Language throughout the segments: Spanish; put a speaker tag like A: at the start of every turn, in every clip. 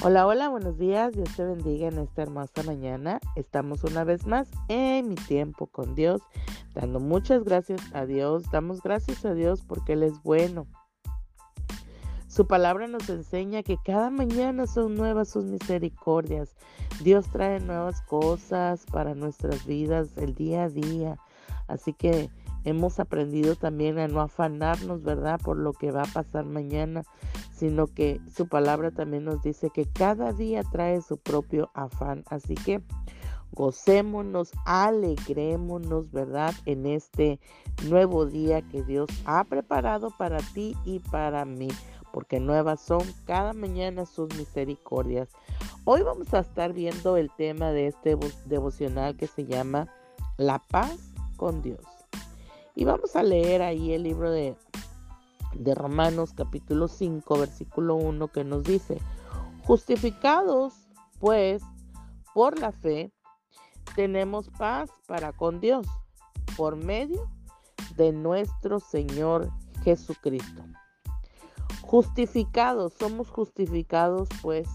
A: Hola, hola, buenos días. Dios te bendiga en esta hermosa mañana. Estamos una vez más en mi tiempo con Dios, dando muchas gracias a Dios. Damos gracias a Dios porque Él es bueno. Su palabra nos enseña que cada mañana son nuevas sus misericordias. Dios trae nuevas cosas para nuestras vidas el día a día. Así que hemos aprendido también a no afanarnos, ¿verdad? Por lo que va a pasar mañana, sino que su palabra también nos dice que cada día trae su propio afán. Así que gocémonos, alegrémonos, ¿verdad? En este nuevo día que Dios ha preparado para ti y para mí, porque nuevas son cada mañana sus misericordias. Hoy vamos a estar viendo el tema de este devocional que se llama La paz con Dios. Y vamos a leer ahí el libro de de Romanos capítulo 5 versículo 1 que nos dice, justificados pues por la fe, tenemos paz para con Dios por medio de nuestro Señor Jesucristo. Justificados, somos justificados pues,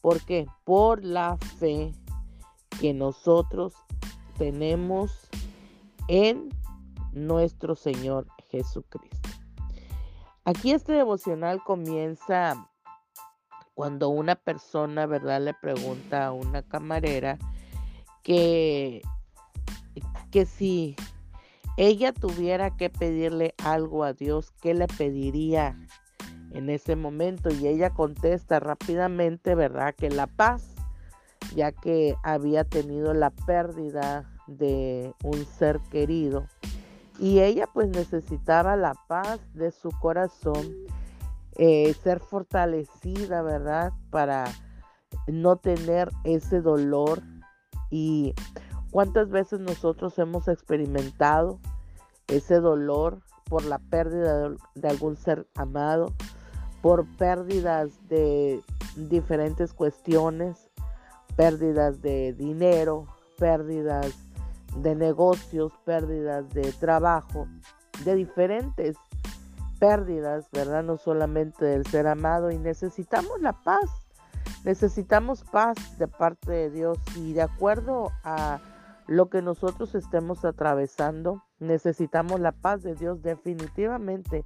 A: ¿por qué? Por la fe que nosotros tenemos en nuestro Señor Jesucristo. Aquí este devocional comienza cuando una persona, ¿verdad?, le pregunta a una camarera que, que si ella tuviera que pedirle algo a Dios, ¿qué le pediría en ese momento? Y ella contesta rápidamente, ¿verdad?, que la paz, ya que había tenido la pérdida de un ser querido y ella pues necesitaba la paz de su corazón, eh, ser fortalecida, ¿verdad? Para no tener ese dolor. Y cuántas veces nosotros hemos experimentado ese dolor por la pérdida de algún ser amado, por pérdidas de diferentes cuestiones, pérdidas de dinero, pérdidas de negocios, pérdidas de trabajo, de diferentes pérdidas, ¿verdad? No solamente del ser amado y necesitamos la paz, necesitamos paz de parte de Dios y de acuerdo a lo que nosotros estemos atravesando, necesitamos la paz de Dios definitivamente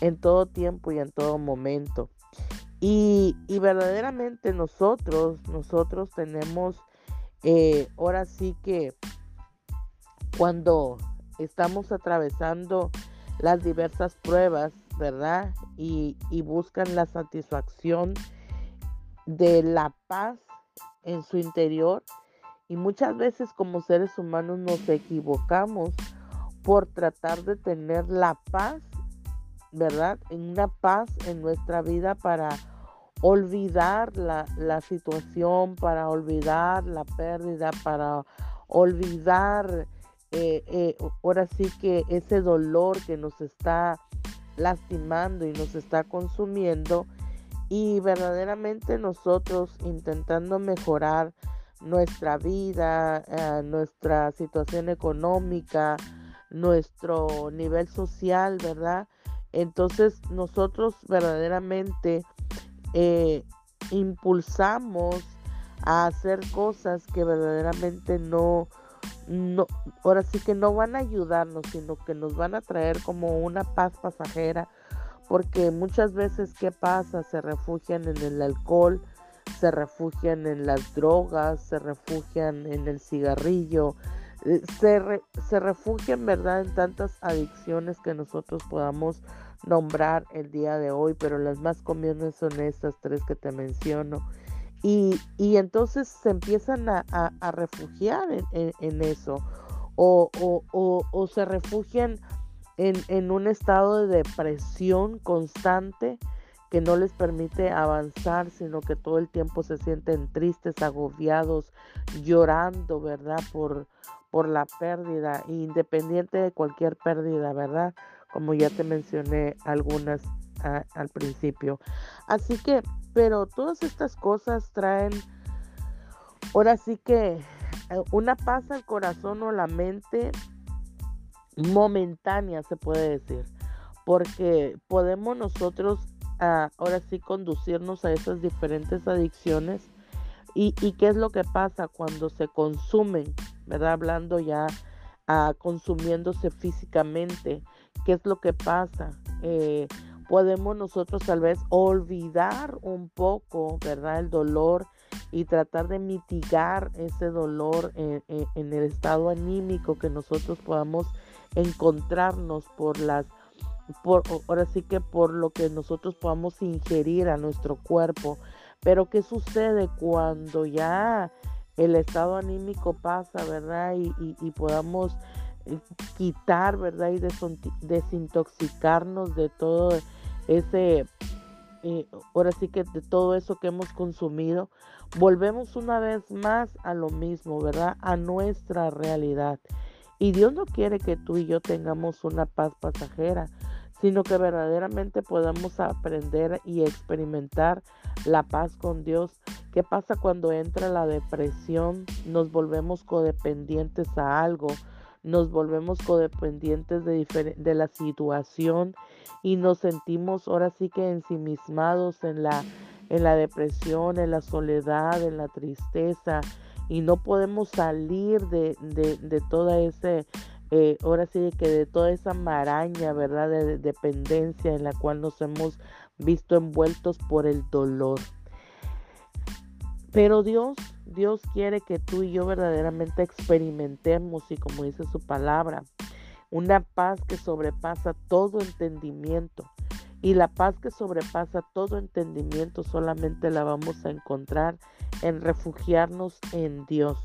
A: en todo tiempo y en todo momento. Y, verdaderamente nosotros, nosotros tenemos, eh, ahora sí que cuando estamos atravesando las diversas pruebas, ¿verdad? Y, buscan la satisfacción de la paz en su interior. Y muchas veces como seres humanos nos equivocamos por tratar de tener la paz, ¿verdad? Una paz en nuestra vida para olvidar la situación, para olvidar la pérdida, para olvidar eh, eh, ahora sí que ese dolor que nos está lastimando y nos está consumiendo y verdaderamente nosotros intentando mejorar nuestra vida, eh, nuestra situación económica, nuestro nivel social, ¿verdad? Entonces nosotros verdaderamente impulsamos a hacer cosas que verdaderamente no, no, ahora sí que no van a ayudarnos, sino que nos van a traer como una paz pasajera, porque muchas veces, ¿qué pasa? Se refugian en el alcohol, se refugian en las drogas, se refugian en el cigarrillo, eh, se, se refugian, ¿verdad?, en tantas adicciones que nosotros podamos nombrar el día de hoy, pero las más comunes son estas tres que te menciono. Y, entonces se empiezan a, refugiar en, eso o, o, se refugian en, un estado de depresión constante que no les permite avanzar, sino que todo el tiempo se sienten tristes, agobiados, llorando, ¿verdad? Por, por la pérdida, independiente de cualquier pérdida, ¿verdad? Como ya te mencioné algunas al principio. Así que pero todas estas cosas traen, ahora sí que eh, una paz al corazón o la mente momentánea, se puede decir, porque podemos nosotros a, ahora sí, conducirnos a esas diferentes adicciones. ¿Y, qué es lo que pasa cuando se consumen, ¿verdad? Hablando ya, a, consumiéndose físicamente, ¿qué es lo que pasa? Eh, podemos nosotros tal vez olvidar un poco, ¿verdad? El dolor y tratar de mitigar ese dolor en, el estado anímico que nosotros podamos encontrarnos por las por ahora sí que por lo que nosotros podamos ingerir a nuestro cuerpo. Pero qué sucede cuando ya el estado anímico pasa verdad y, y podamos eh, quitar verdad y desintoxicarnos de todo ese eh, ahora sí que de todo eso que hemos consumido, volvemos una vez más a lo mismo, ¿verdad? A nuestra realidad. Y Dios no quiere que tú y yo tengamos una paz pasajera, sino que verdaderamente podamos aprender y experimentar la paz con Dios. ¿Qué pasa cuando entra la depresión? Nos volvemos codependientes a algo, nos volvemos codependientes de, de la situación y nos sentimos ahora sí que ensimismados en la, en la depresión, en la soledad, en la tristeza y no podemos salir de, de, toda ese, eh, ahora sí que de toda esa maraña, ¿verdad? De, dependencia en la cual nos hemos visto envueltos por el dolor. Pero Dios, Dios quiere que tú y yo verdaderamente experimentemos y como dice su palabra, una paz que sobrepasa todo entendimiento. Y la paz que sobrepasa todo entendimiento solamente la vamos a encontrar en refugiarnos en Dios.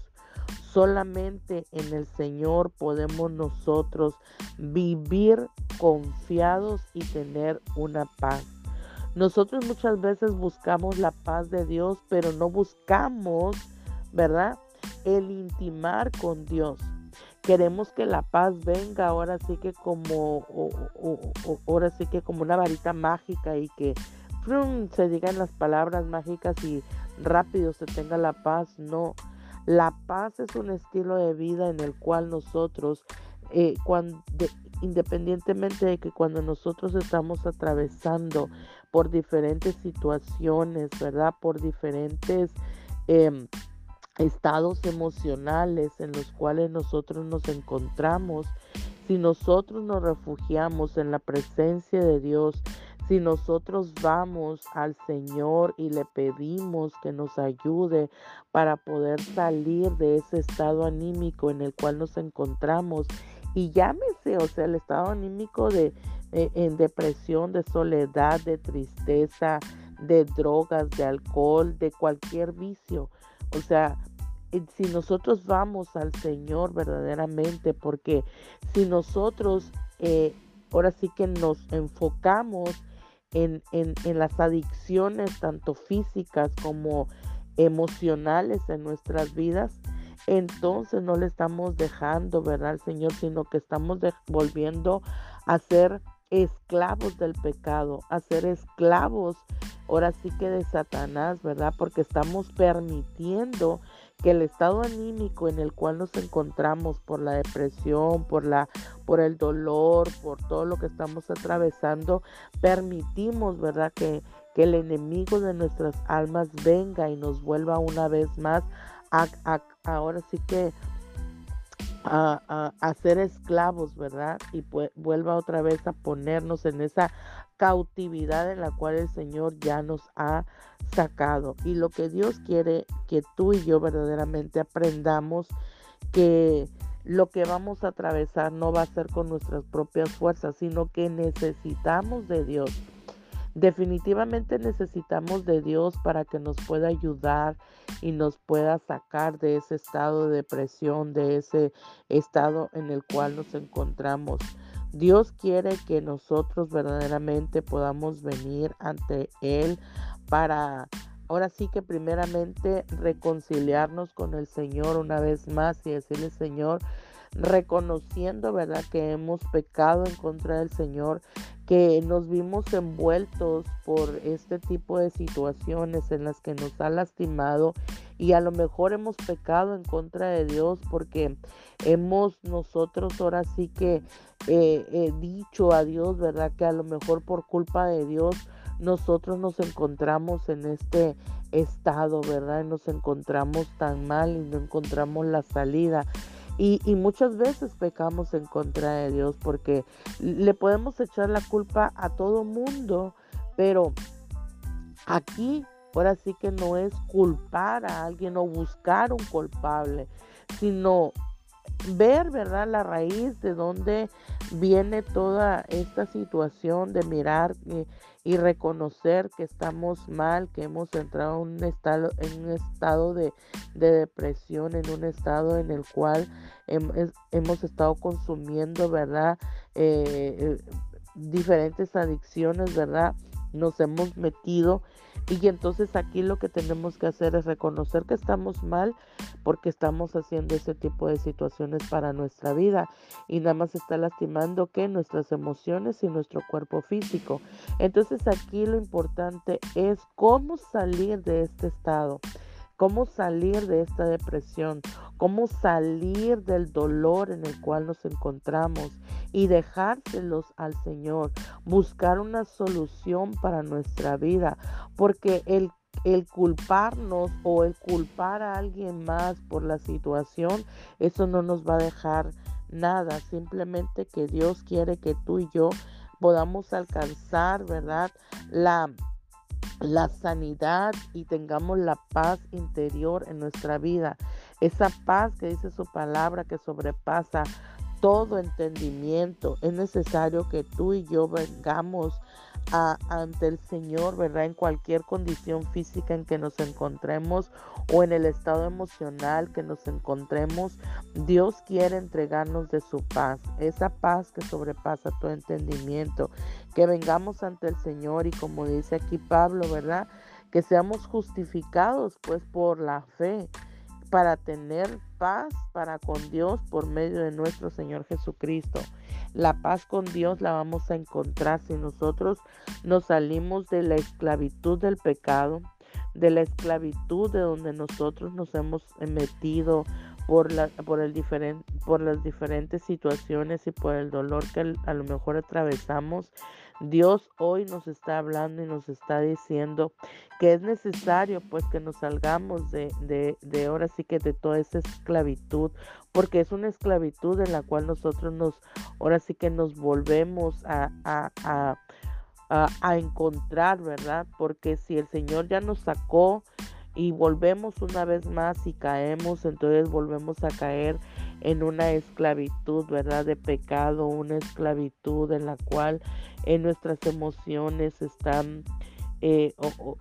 A: Solamente en el Señor podemos nosotros vivir confiados y tener una paz. Nosotros muchas veces buscamos la paz de Dios, pero no buscamos, ¿verdad? El intimar con Dios. Queremos que la paz venga ahora sí que como, ahora sí que como una varita mágica y que se digan las palabras mágicas y rápido se tenga la paz. No, la paz es un estilo de vida en el cual nosotros, eh, independientemente de que cuando nosotros estamos atravesando por diferentes situaciones, ¿verdad? Por diferentes... Eh, estados emocionales en los cuales nosotros nos encontramos, si nosotros nos refugiamos en la presencia de Dios, si nosotros vamos al Señor y le pedimos que nos ayude para poder salir de ese estado anímico en el cual nos encontramos, y llámese, o sea, el estado anímico de en depresión, de soledad, de tristeza, de drogas, de alcohol, de cualquier vicio. O sea, si nosotros vamos al Señor verdaderamente, porque si nosotros eh, ahora sí que nos enfocamos en, en, en, las adicciones, tanto físicas como emocionales en nuestras vidas, entonces no le estamos dejando, ¿verdad? Al Señor, sino que estamos volviendo a ser esclavos del pecado, a ser esclavos ahora sí que de Satanás, ¿verdad? Porque estamos permitiendo que el estado anímico en el cual nos encontramos por la depresión, por la por el dolor, por todo lo que estamos atravesando, permitimos, ¿verdad? Que, que el enemigo de nuestras almas venga y nos vuelva una vez más a, ahora sí que a, a, ser esclavos, ¿verdad? Y vuelva otra vez a ponernos en esa cautividad en la cual el Señor ya nos ha sacado. Y lo que Dios quiere que tú y yo verdaderamente aprendamos que lo que vamos a atravesar no va a ser con nuestras propias fuerzas, sino que necesitamos de Dios. Definitivamente necesitamos de Dios para que nos pueda ayudar y nos pueda sacar de ese estado de depresión, de ese estado en el cual nos encontramos. Dios quiere que nosotros verdaderamente podamos venir ante Él para ahora sí que primeramente reconciliarnos con el Señor una vez más y decirle Señor, reconociendo, ¿verdad? Que hemos pecado en contra del Señor, que nos vimos envueltos por este tipo de situaciones en las que nos ha lastimado y a lo mejor hemos pecado en contra de Dios porque hemos nosotros ahora sí que eh, dicho a Dios, ¿verdad? Que a lo mejor por culpa de Dios nosotros nos encontramos en este estado, ¿verdad? Nos encontramos tan mal y no encontramos la salida. Y, y, muchas veces pecamos en contra de Dios porque le podemos echar la culpa a todo mundo, pero aquí ahora sí que no es culpar a alguien o buscar un culpable, sino ver, ¿verdad? La raíz de dónde viene toda esta situación de mirar y reconocer que estamos mal, que hemos entrado en un estado, en un estado de, depresión, en un estado en el cual hemos estado consumiendo, ¿verdad? Eh, eh, diferentes adicciones, ¿verdad? Nos hemos metido y entonces aquí lo que tenemos que hacer es reconocer que estamos mal porque estamos haciendo ese tipo de situaciones para nuestra vida y nada más está lastimando que nuestras emociones y nuestro cuerpo físico. Entonces aquí lo importante es cómo salir de este estado cómo salir de esta depresión, cómo salir del dolor en el cual nos encontramos y dejárselos al Señor, buscar una solución para nuestra vida, porque el culparnos o el culpar a alguien más por la situación, eso no nos va a dejar nada, simplemente que Dios quiere que tú y yo podamos alcanzar, ¿verdad? La la sanidad y tengamos la paz interior en nuestra vida. Esa paz que dice su palabra que sobrepasa todo entendimiento. Es necesario que tú y yo vengamos ante el Señor, ¿verdad? En cualquier condición física en que nos encontremos o en el estado emocional que nos encontremos, Dios quiere entregarnos de su paz, esa paz que sobrepasa todo entendimiento, que vengamos ante el Señor y como dice aquí Pablo, ¿verdad? Que seamos justificados pues por la fe para tener paz para con Dios por medio de nuestro Señor Jesucristo. La paz con Dios la vamos a encontrar si nosotros nos salimos de la esclavitud del pecado, de la esclavitud de donde nosotros nos hemos metido por, la, por, el por las diferentes situaciones y por el dolor que a lo mejor atravesamos Dios hoy nos está hablando y nos está diciendo que es necesario pues que nos salgamos de, de, ahora sí que de toda esa esclavitud, porque es una esclavitud en la cual nosotros nos, ahora sí que nos volvemos a, a, a, a encontrar, ¿verdad? Porque si el Señor ya nos sacó y volvemos una vez más y caemos, entonces volvemos a caer en una esclavitud, ¿verdad? De pecado, una esclavitud en la cual en nuestras emociones están eh,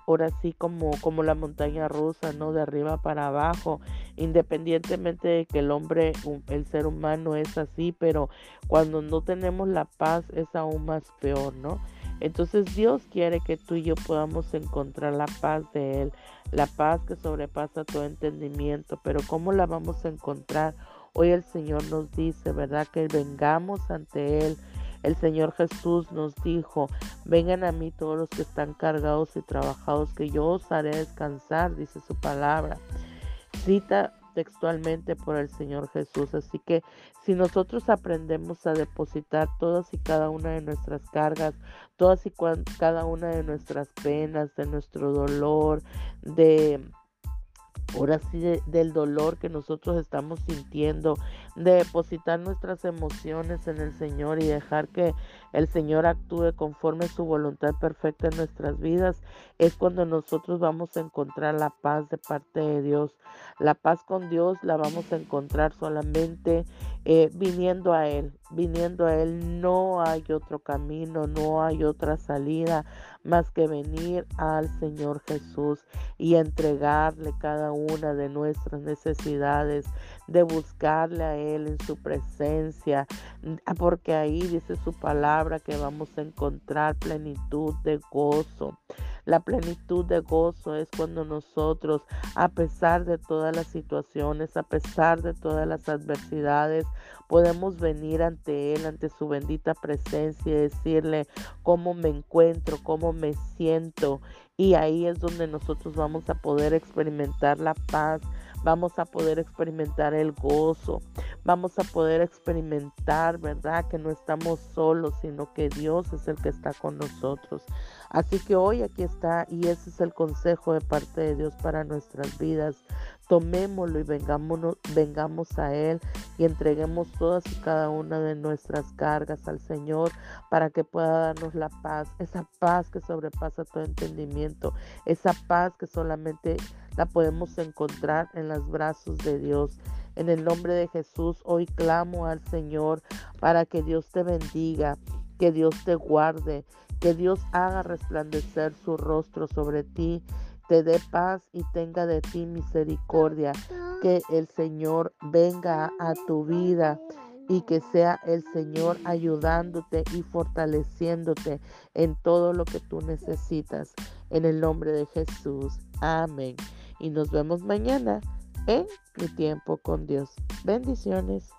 A: ahora sí como, como la montaña rusa, ¿no? De arriba para abajo, independientemente de que el hombre, el ser humano es así, pero cuando no tenemos la paz es aún más peor, ¿no? Entonces Dios quiere que tú y yo podamos encontrar la paz de Él, la paz que sobrepasa todo entendimiento, pero ¿cómo la vamos a encontrar? Hoy el Señor nos dice, ¿verdad? Que vengamos ante Él. El Señor Jesús nos dijo, vengan a mí todos los que están cargados y trabajados, que yo os haré descansar, dice su palabra. Cita textualmente por el Señor Jesús. Así que si nosotros aprendemos a depositar todas y cada una de nuestras cargas, todas y cada una de nuestras penas, de nuestro dolor, de ahora sí del dolor que nosotros estamos sintiendo, de depositar nuestras emociones en el Señor y dejar que el Señor actúe conforme su voluntad perfecta en nuestras vidas, es cuando nosotros vamos a encontrar la paz de parte de Dios. La paz con Dios la vamos a encontrar solamente eh, viniendo a Él, viniendo a Él. No hay otro camino, no hay otra salida más que venir al Señor Jesús y entregarle cada una de nuestras necesidades, de buscarle a Él en su presencia, porque ahí dice su palabra que vamos a encontrar plenitud de gozo. La plenitud de gozo es cuando nosotros, a pesar de todas las situaciones, a pesar de todas las adversidades, podemos venir ante Él, ante su bendita presencia y decirle cómo me encuentro, cómo me siento. Y ahí es donde nosotros vamos a poder experimentar la paz, vamos a poder experimentar el gozo, vamos a poder experimentar, ¿verdad? Que no estamos solos, sino que Dios es el que está con nosotros. Así que hoy aquí está y ese es el consejo de parte de Dios para nuestras vidas. Tomémoslo y vengamos a Él y entreguemos todas y cada una de nuestras cargas al Señor para que pueda darnos la paz, esa paz que sobrepasa todo entendimiento, esa paz que solamente la podemos encontrar en los brazos de Dios. En el nombre de Jesús, hoy clamo al Señor para que Dios te bendiga, que Dios te guarde, que Dios haga resplandecer su rostro sobre ti, te dé paz y tenga de ti misericordia, que el Señor venga a tu vida y que sea el Señor ayudándote y fortaleciéndote en todo lo que tú necesitas. En el nombre de Jesús. Amén. Y nos vemos mañana en mi tiempo con Dios. Bendiciones.